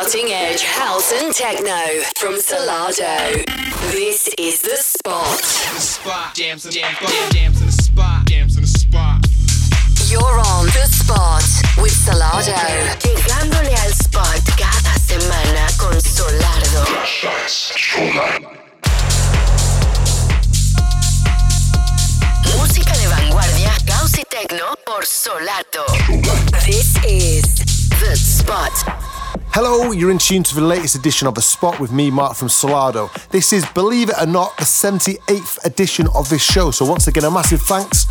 cutting edge house and techno from Solardo. This is the spot. Spot. Jams in jam, jam, in the spot. Jams in the spot. You're on the spot with Solardo. Llegándole al spot cada semana con Solardo. Música de vanguardia, house y techno por Solardo. This is the spot. Hello, you're in tune to the latest edition of The Spot with me, Mark from Solardo. This is, believe it or not, the 78th edition of this show. So, once again, a massive thanks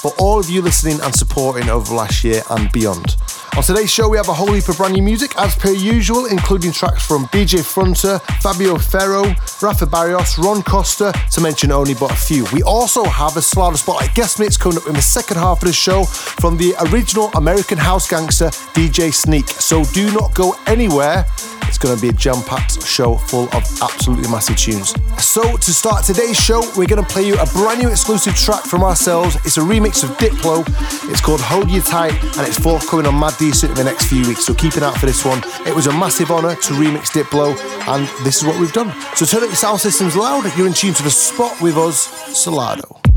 for all of you listening and supporting over the last year and beyond. On today's show, we have a whole heap of brand new music, as per usual, including tracks from BJ Fronter, Fabio Ferro, Rafa Barrios, Ron Costa, to mention only but a few. We also have a Solardo Spotlight guest mix coming up in the second half of the show from the original American house gangster, DJ Sneak. So do not go anywhere. It's going to be a jam packed show full of absolutely massive tunes. So, to start today's show, we're going to play you a brand new exclusive track from ourselves. It's a remix of Diplo. It's called Hold You Tight and it's forthcoming on Mad Decent in the next few weeks. So, keep an eye out for this one. It was a massive honour to remix Diplo, and this is what we've done. So, turn up your sound systems loud. You're in tune to the spot with us, Solardo.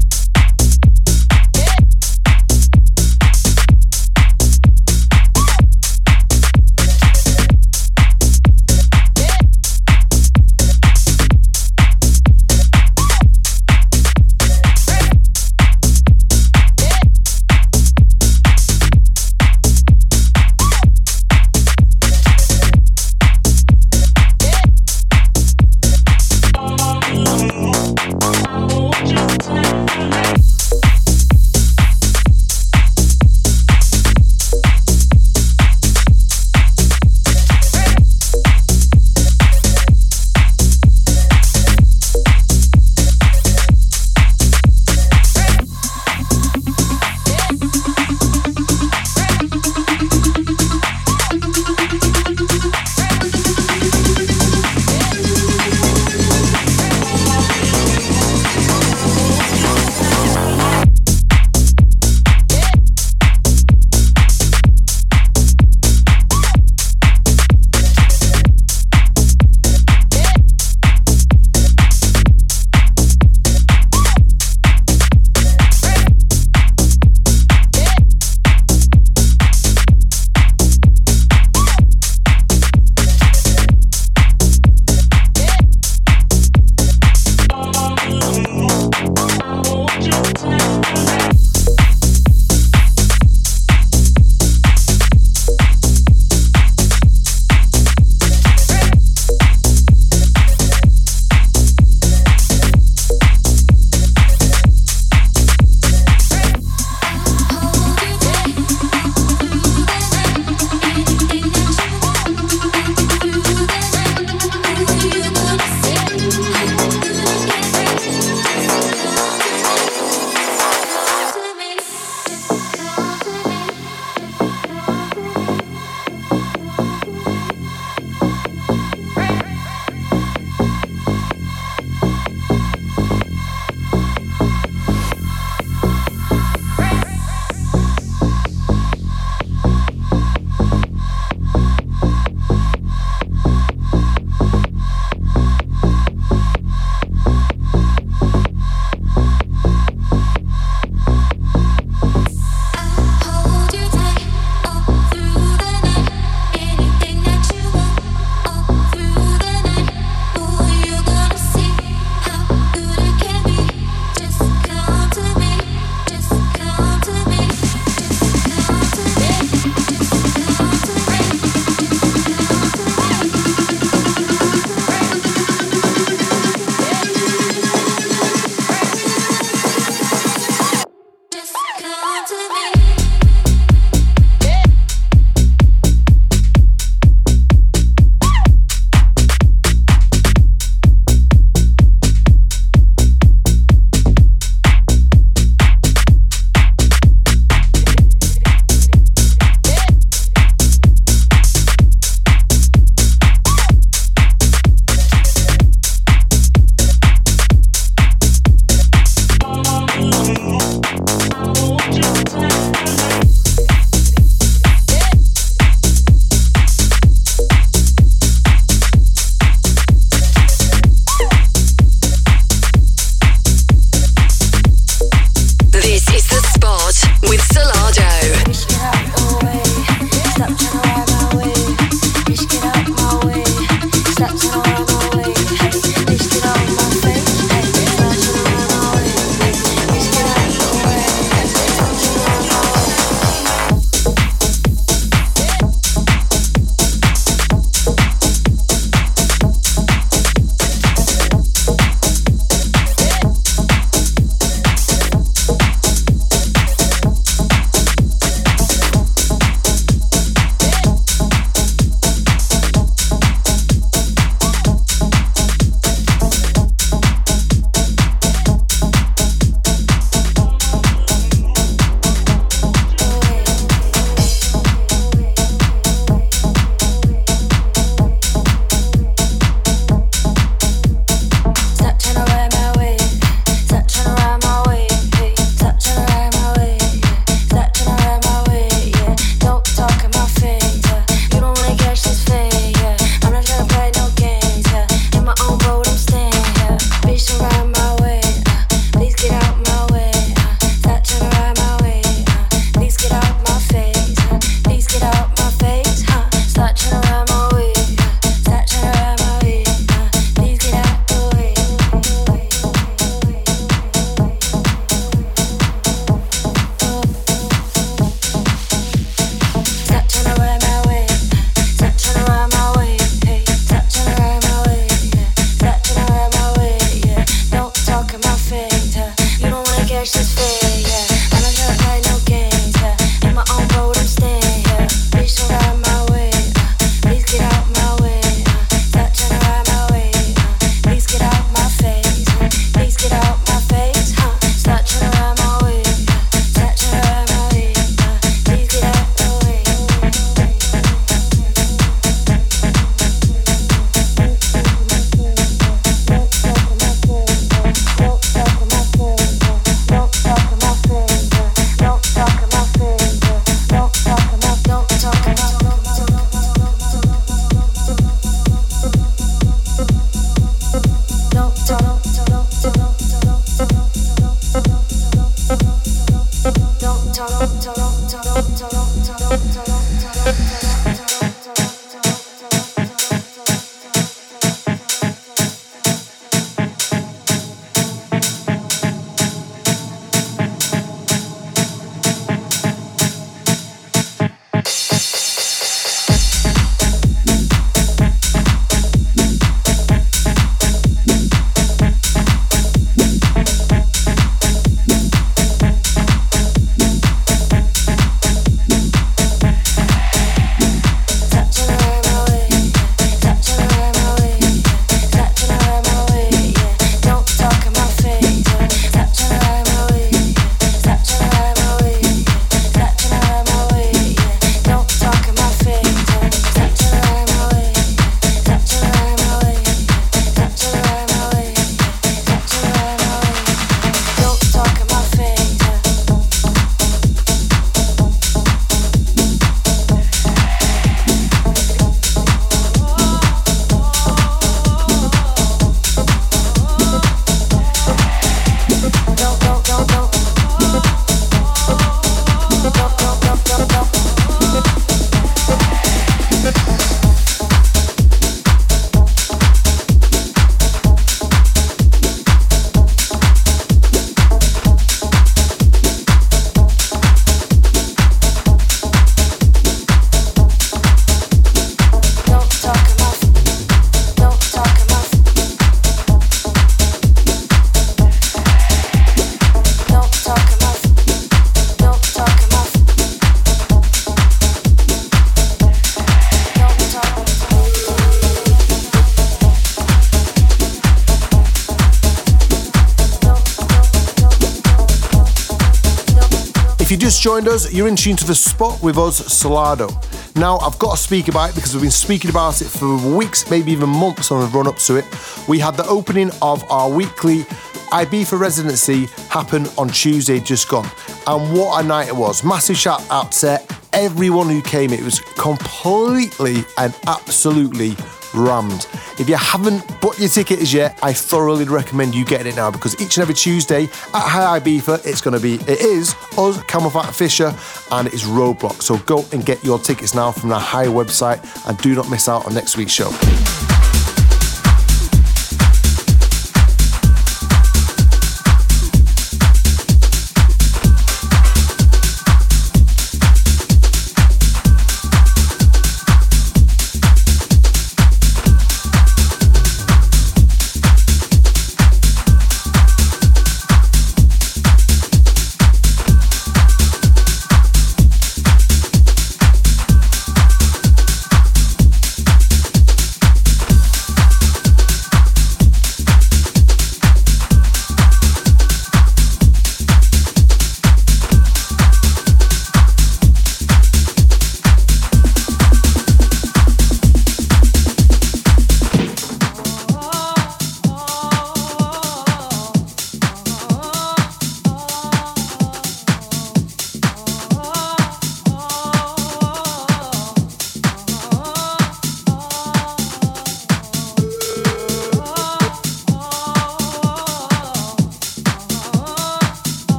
Joined us, you're in tune to the spot with us, Solardo. Now, I've got to speak about it because we've been speaking about it for weeks, maybe even months on the run up to it. We had the opening of our weekly Ibiza residency happen on Tuesday just gone. And what a night it was. Massive shout out to everyone who came. It was completely and absolutely rammed. If you haven't bought your ticket as yet, I thoroughly recommend you getting it now because each and every Tuesday at Hï Ibiza, it's going to be, it is us, CamelPhat Fisher, and it is Roadblock. So go and get your tickets now from the Hï website and do not miss out on next week's show.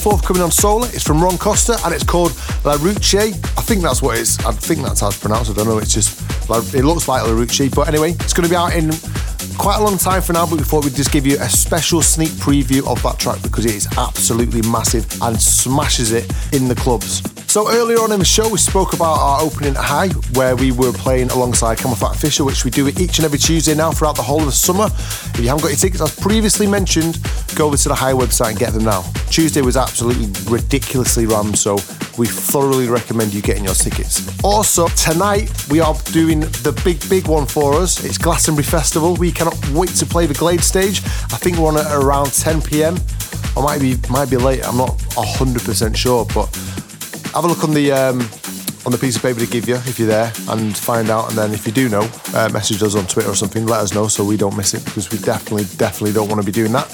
Forthcoming on Sola. It's from Ron Costa and it's called La Ruche. I think that's what it is. I think that's how it's pronounced. I don't know. It's just, it looks like La Ruche. But anyway, it's going to be out in quite a long time for now, but we thought we'd just give you a special sneak preview of that track because it is absolutely massive and smashes it in the clubs. So earlier on in the show, we spoke about our opening at Hï, where we were playing alongside CamelPhat Fisher, which we do each and every Tuesday now throughout the whole of the summer. If you haven't got your tickets, as previously mentioned, go over to the Hï website and get them now. Tuesday was absolutely ridiculously rammed, so we thoroughly recommend you getting your tickets. Also, tonight we are doing the big, big one for us. It's Glastonbury Festival. We cannot wait to play the Glade stage. I think we're on at around 10 pm. I might be might be late. I'm not 100% sure, but have a look on the um, on the piece of paper to give you if you're there and find out. And then if you do know, uh, message us on Twitter or something. Let us know so we don't miss it because we definitely, definitely don't want to be doing that.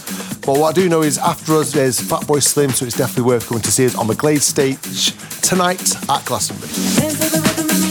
But what I do know is after us there's Fatboy Slim, so it's definitely worth coming to see us on the Glade stage tonight at Glastonbury.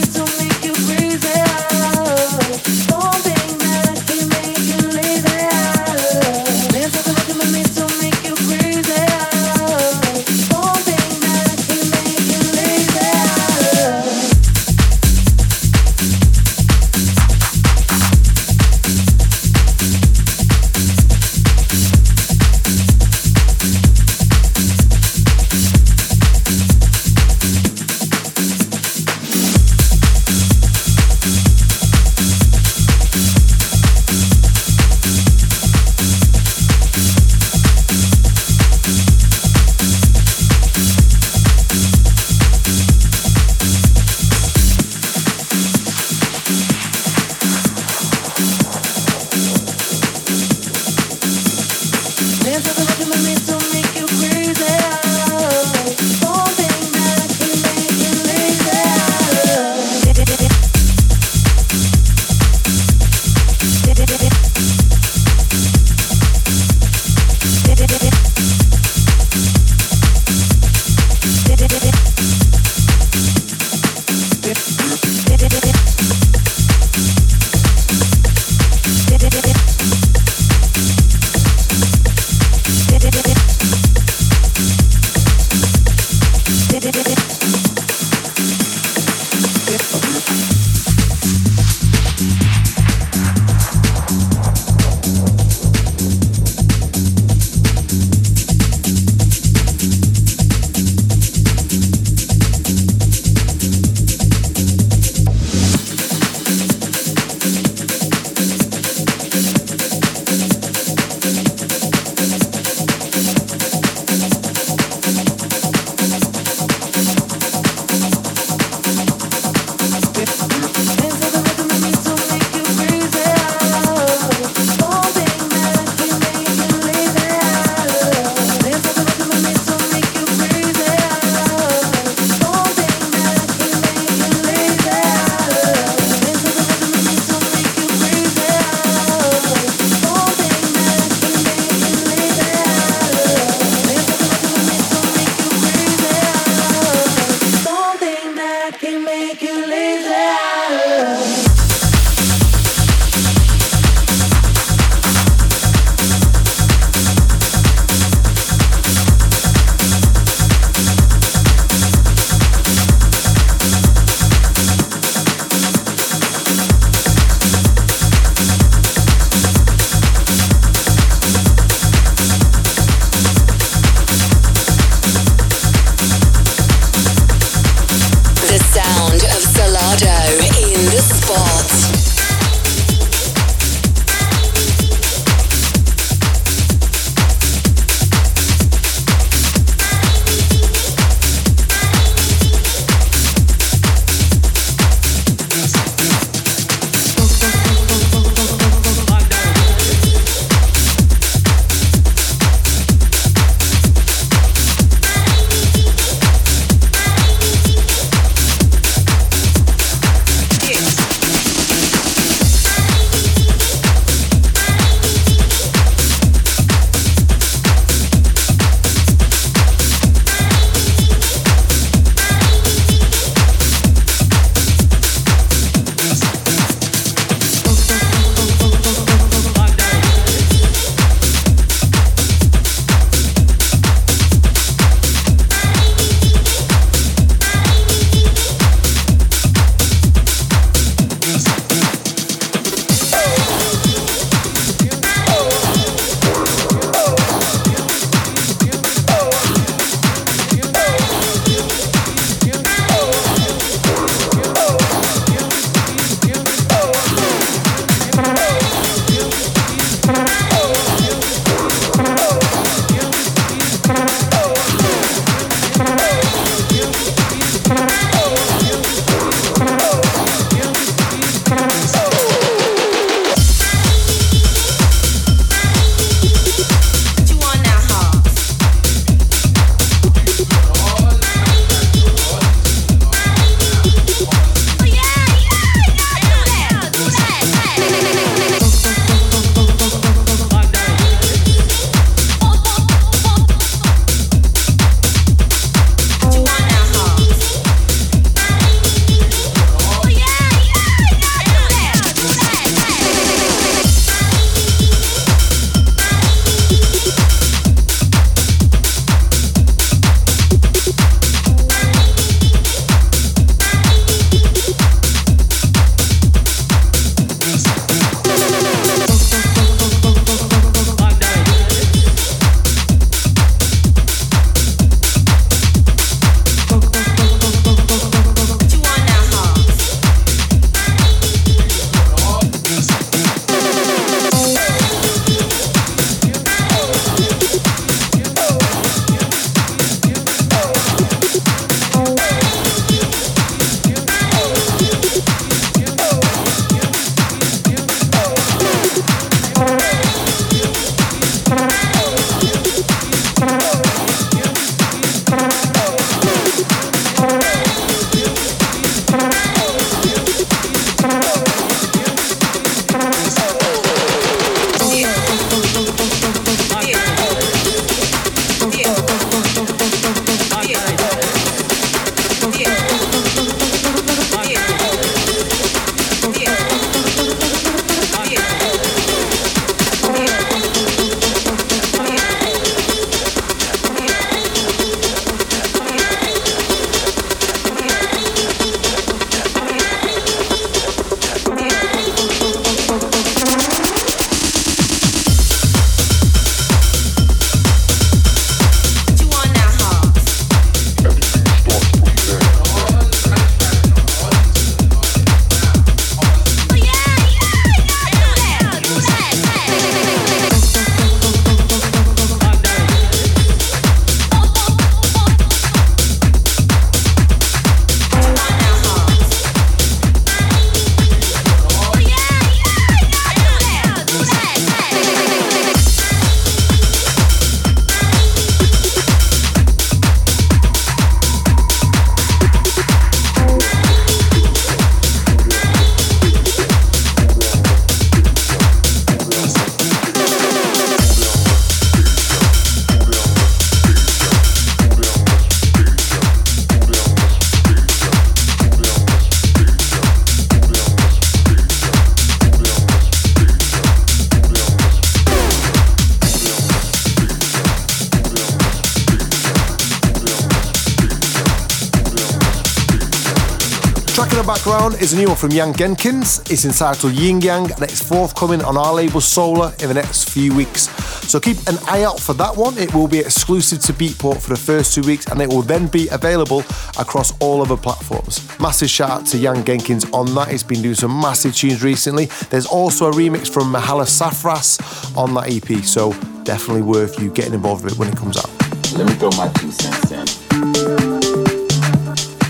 Is a new one from Jan Genkins. It's entitled Yin Yang and it's forthcoming on our label Sola in the next few weeks. So keep an eye out for that one. It will be exclusive to Beatport for the first two weeks and it will then be available across all other platforms. Massive shout out to Jan Genkins on that. He's been doing some massive tunes recently. There's also a remix from Mahala Safras on that EP, so definitely worth you getting involved with it when it comes out. Let me throw my two cents in.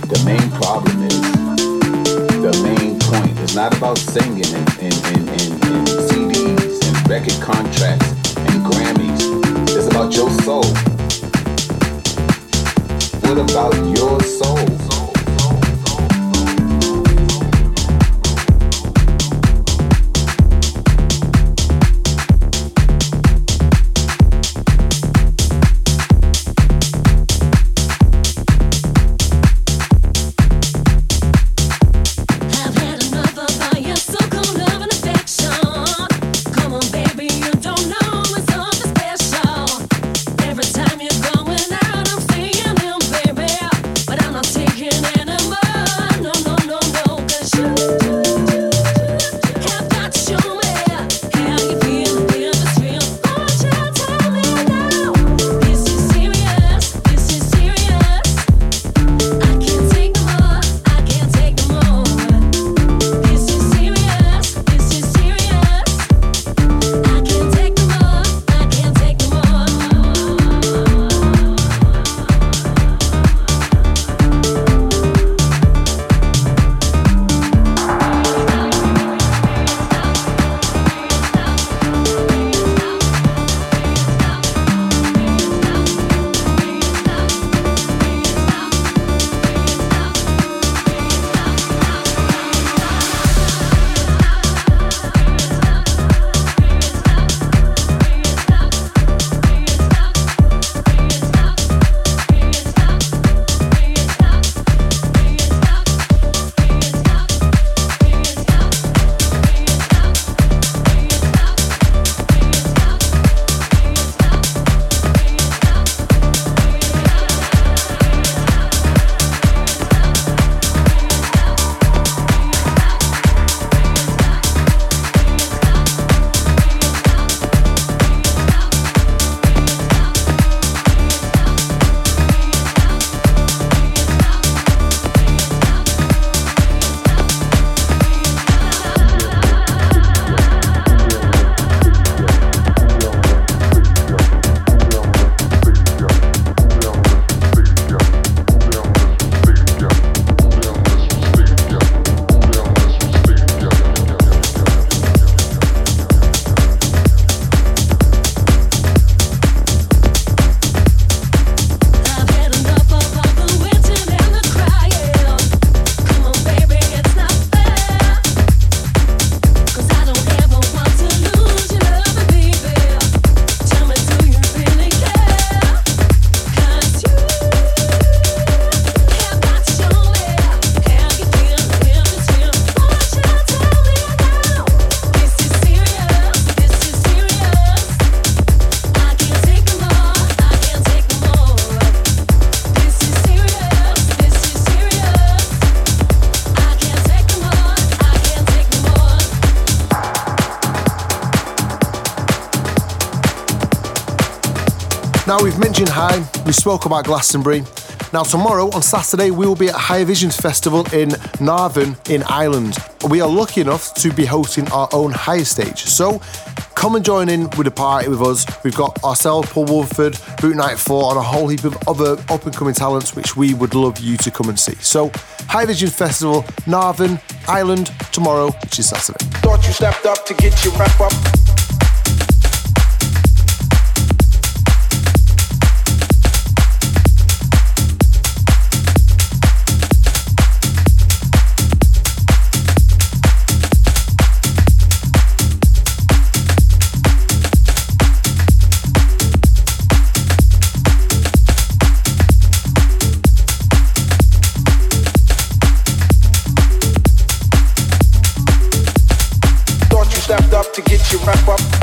The main problem the main point is not about singing and, and, and, and, and CDs and record contracts and Grammys. It's about your soul. What about your soul? High, we spoke about Glastonbury. Now, tomorrow on Saturday, we will be at High Visions Festival in Navan in Ireland. We are lucky enough to be hosting our own High stage. So, come and join in with a party with us. We've got ourselves, Paul Woolford, Boot Night 4, and a whole heap of other up and coming talents which we would love you to come and see. So, High Vision Festival, Navan, Ireland, tomorrow, which is Saturday. Thought you stepped up to get your wrap up. rap wrap up.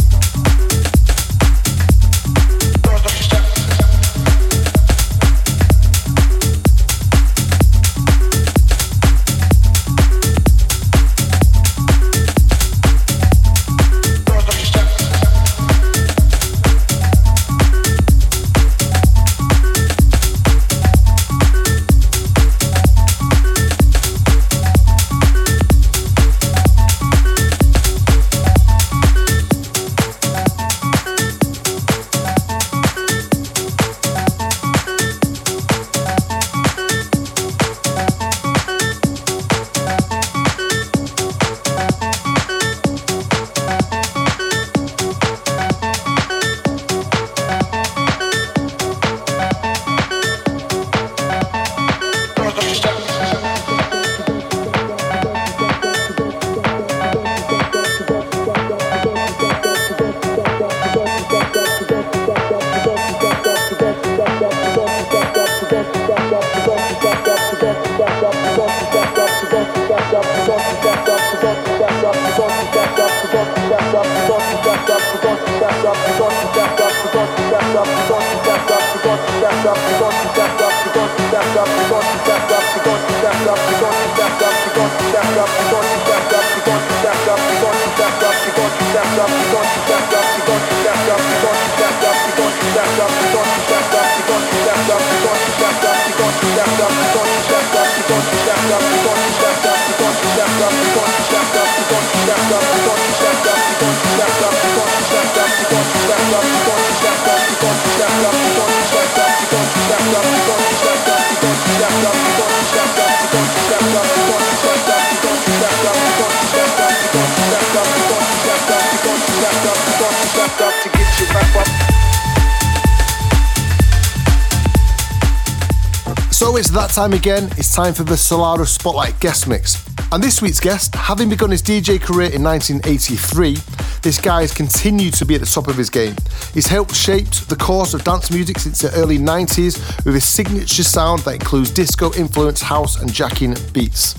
Time again. It's time for the Solardo Spotlight guest mix. And this week's guest, having begun his DJ career in 1983, this guy has continued to be at the top of his game. He's helped shape the course of dance music since the early 90s with his signature sound that includes disco influence, house, and jacking beats.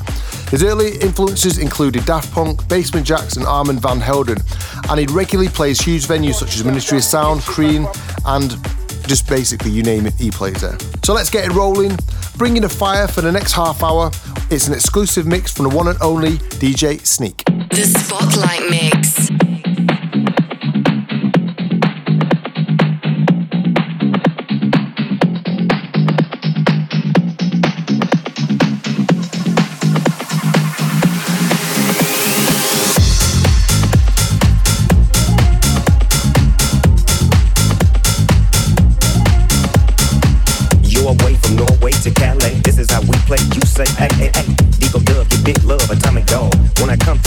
His early influences included Daft Punk, Basement Jaxx, and Armand Van Helden, and he regularly plays huge venues such as Ministry of Sound, Cream, and just basically you name it, he plays there. So let's get it rolling. Bringing a fire for the next half hour. It's an exclusive mix from the one and only DJ Sneak. The Spotlight Mix.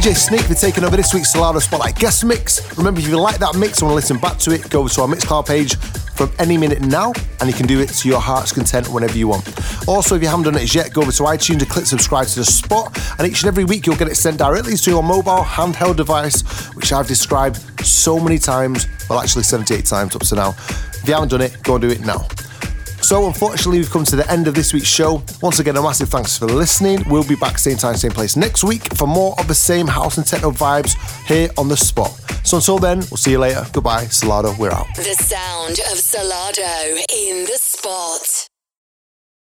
DJ Sneak for taking over this week's Solardo Spotlight guest mix. Remember, if you like that mix and want to listen back to it, go to our Mixcloud page from any minute now, and you can do it to your heart's content whenever you want. Also, if you haven't done it yet, go over to iTunes and click subscribe to the spot, and each and every week you'll get it sent directly to your mobile handheld device, which I've described so many times, well, actually 78 times up to now. If you haven't done it, go and do it now. So, unfortunately, we've come to the end of this week's show. Once again, a massive thanks for listening. We'll be back same time, same place next week for more of the same house and techno vibes here on the spot. So, until then, we'll see you later. Goodbye. Solardo, we're out. The sound of Solardo in the spot.